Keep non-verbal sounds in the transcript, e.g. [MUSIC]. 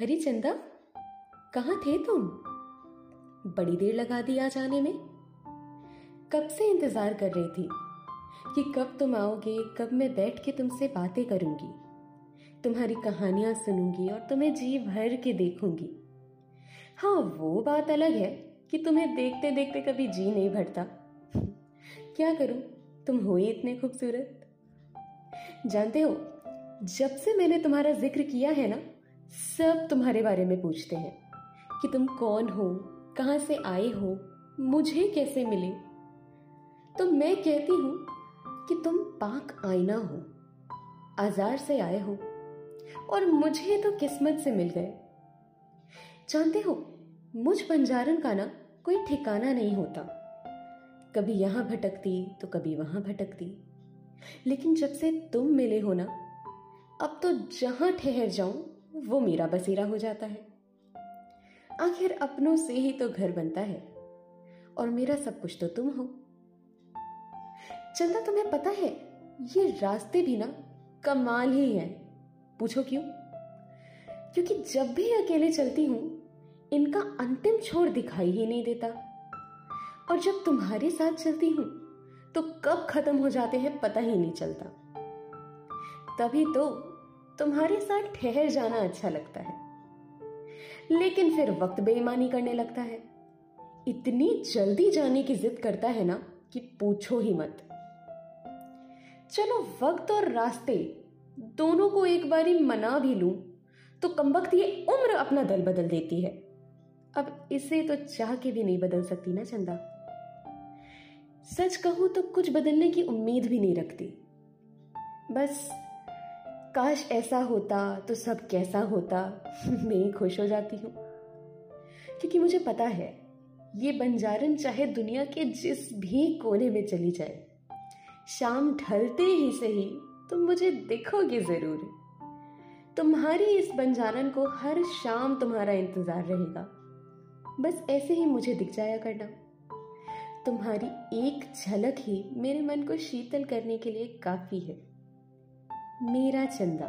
हरी चंदा कहाँ थे तुम? बड़ी देर लगा दी आ जाने में। कब से इंतज़ार कर रही थी? कि कब तुम आओगे, कब मैं बैठ के तुमसे बातें करूँगी। तुम्हारी कहानियाँ सुनूँगी और तुम्हें जी भर के देखूँगी। हाँ वो बात अलग है कि तुम्हें देखते देखते कभी जी नहीं भरता। क्या करूँ? तुम हो ही इतने खूबसूरत। जानते हो, जब से मैंने तुम्हारा ज़िक्र किया है ना सब तुम्हारे बारे में पूछते हैं कि तुम कौन हो, कहाँ से आए हो, मुझे कैसे मिले? तो मैं कहती हूँ कि तुम पाक आईना हो, आजार से आए हो, और मुझे तो किस्मत से मिल गए। जानते हो, मुझ बंजारन का ना कोई ठिकाना नहीं होता। कभी यहाँ भटकती तो कभी वहाँ भटकती। लेकिन जब से तुम मिले हो ना, अब तो जहाँ ठहर जाऊँ वो मेरा बसेरा हो जाता है। आखिर अपनों से ही तो घर बनता है, और मेरा सब कुछ तो तुम हो। चंदा, तुम्हें पता है, ये रास्ते भी ना कमाल ही हैं। पूछो क्यों? क्योंकि जब भी अकेले चलती हूँ, इनका अंतिम छोर दिखाई ही नहीं देता। और जब तुम्हारे साथ चलती हूँ तो कब खत्म हो जाते हैं पता ही नहीं चलता। तभी तो तुम्हारे साथ ठहर जाना अच्छा लगता है। लेकिन फिर वक्त बेईमानी करने लगता है। इतनी जल्दी जाने की जिद करता है ना कि पूछो ही मत। चलो, वक्त और रास्ते, दोनों को एक बारी मना भी लूँ तो कमबख्त ये उम्र अपना दल बदल देती है। अब इसे तो चाह के भी नहीं बदल सकती ना चंदा। सच कहूँ तो कुछ बदलने की उम्मीद भी नहीं रखती। बस काश ऐसा होता तो सब कैसा होता। [LAUGHS] मैं खुश हो जाती हूँ। क्योंकि मुझे पता है, ये बंजारन चाहे दुनिया के जिस भी कोने में चली जाए, शाम ढलते ही सही तुम मुझे दिखोगे ज़रूर। तुम्हारी इस बंजारन को हर शाम तुम्हारा इंतज़ार रहेगा। बस ऐसे ही मुझे दिख जाया करना। तुम्हारी एक झलक ही मेरे मन को शीतल करने के लिए काफ़ी है। मेरा चंदा